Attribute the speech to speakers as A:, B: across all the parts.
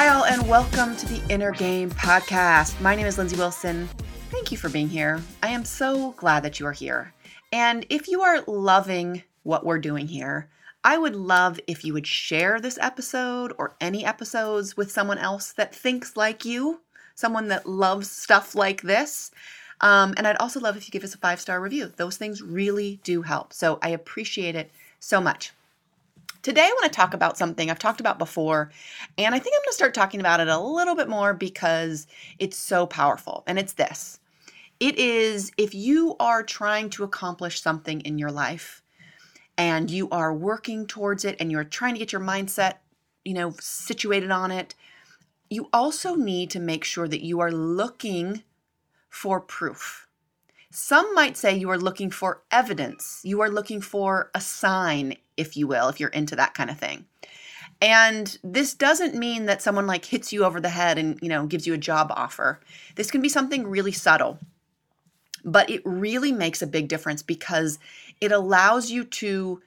A: and welcome to the Inner Game Podcast. My name is Lindsey Wilson. Thank you for being here. I am so glad that you are here. And if you are loving what we're doing here, I would love if you would share this episode or any episodes with someone else that thinks like you, someone that loves stuff like this. Um, and I'd also love if you give us a five star review. Those things really do help. So I appreciate it so much. Today, I want to talk about something I've talked about before, and I think I'm going to start talking about it a little bit more because it's so powerful. And it's this it is if you are trying to accomplish something in your life and you are working towards it and you're trying to get your mindset, you know, situated on it, you also need to make sure that you are looking for proof. Some might say you are looking for evidence. You are looking for a sign, if you will, if you're into that kind of thing. And this doesn't mean that someone like hits you over the head and, you know, gives you a job offer. This can be something really subtle. But it really makes a big difference because it allows you to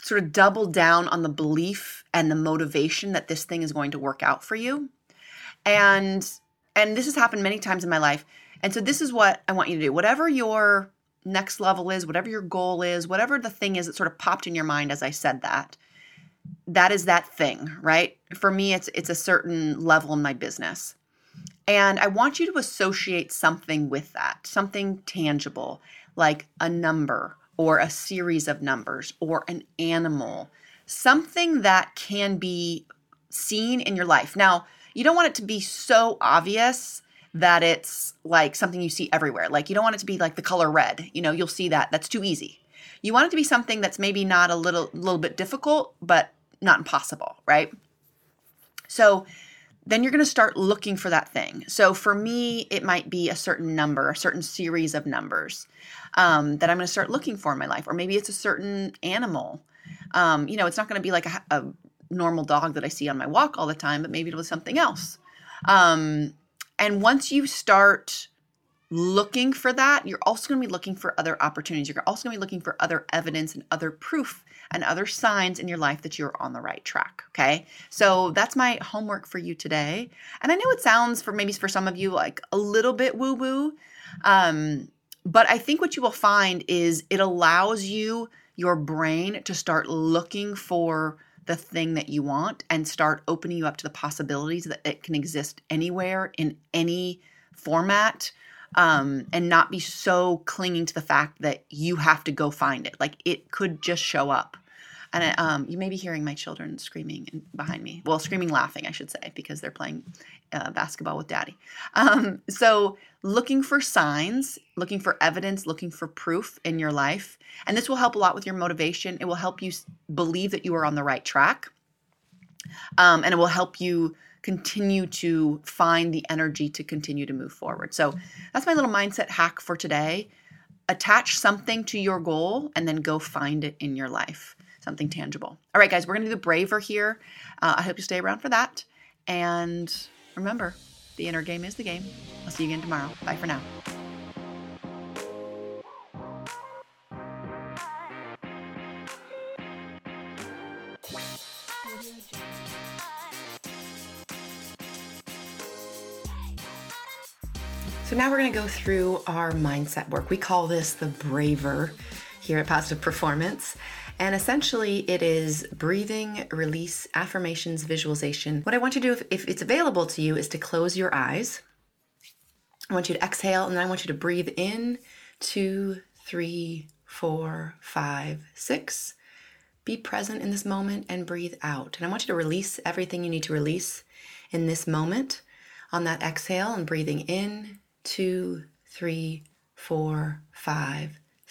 A: sort of double down on the belief and the motivation that this thing is going to work out for you. And and this has happened many times in my life. And so this is what I want you to do. Whatever your next level is, whatever your goal is, whatever the thing is that sort of popped in your mind as I said that, that is that thing, right? For me it's it's a certain level in my business. And I want you to associate something with that, something tangible, like a number or a series of numbers or an animal, something that can be seen in your life. Now, you don't want it to be so obvious that it's like something you see everywhere. Like you don't want it to be like the color red. You know, you'll see that. That's too easy. You want it to be something that's maybe not a little little bit difficult, but not impossible, right? So then you're going to start looking for that thing. So for me, it might be a certain number, a certain series of numbers um, that I'm going to start looking for in my life, or maybe it's a certain animal. Um, you know, it's not going to be like a, a, normal dog that I see on my walk all the time, but maybe it was something else. Um, and once you start looking for that, you're also going to be looking for other opportunities. You're also going to be looking for other evidence and other proof and other signs in your life that you're on the right track. Okay. So that's my homework for you today. And I know it sounds for maybe for some of you like a little bit woo woo. Um, but I think what you will find is it allows you, your brain, to start looking for the thing that you want and start opening you up to the possibilities that it can exist anywhere in any format um, and not be so clinging to the fact that you have to go find it. Like it could just show up. And um, you may be hearing my children screaming behind me. Well, screaming, laughing, I should say, because they're playing uh, basketball with daddy. Um, so, looking for signs, looking for evidence, looking for proof in your life. And this will help a lot with your motivation. It will help you believe that you are on the right track. Um, and it will help you continue to find the energy to continue to move forward. So, that's my little mindset hack for today. Attach something to your goal and then go find it in your life something tangible. All right, guys, we're going to do the braver here. Uh, I hope you stay around for that. And remember, the inner game is the game. I'll see you again tomorrow. Bye for now. So now we're going to go through our mindset work. We call this the braver here at Positive Performance. And essentially, it is breathing, release, affirmations, visualization. What I want you to do, if, if it's available to you, is to close your eyes. I want you to exhale, and then I want you to breathe in two, three, four, five, six. Be present in this moment and breathe out. And I want you to release everything you need to release in this moment on that exhale and breathing in two, three, four, five,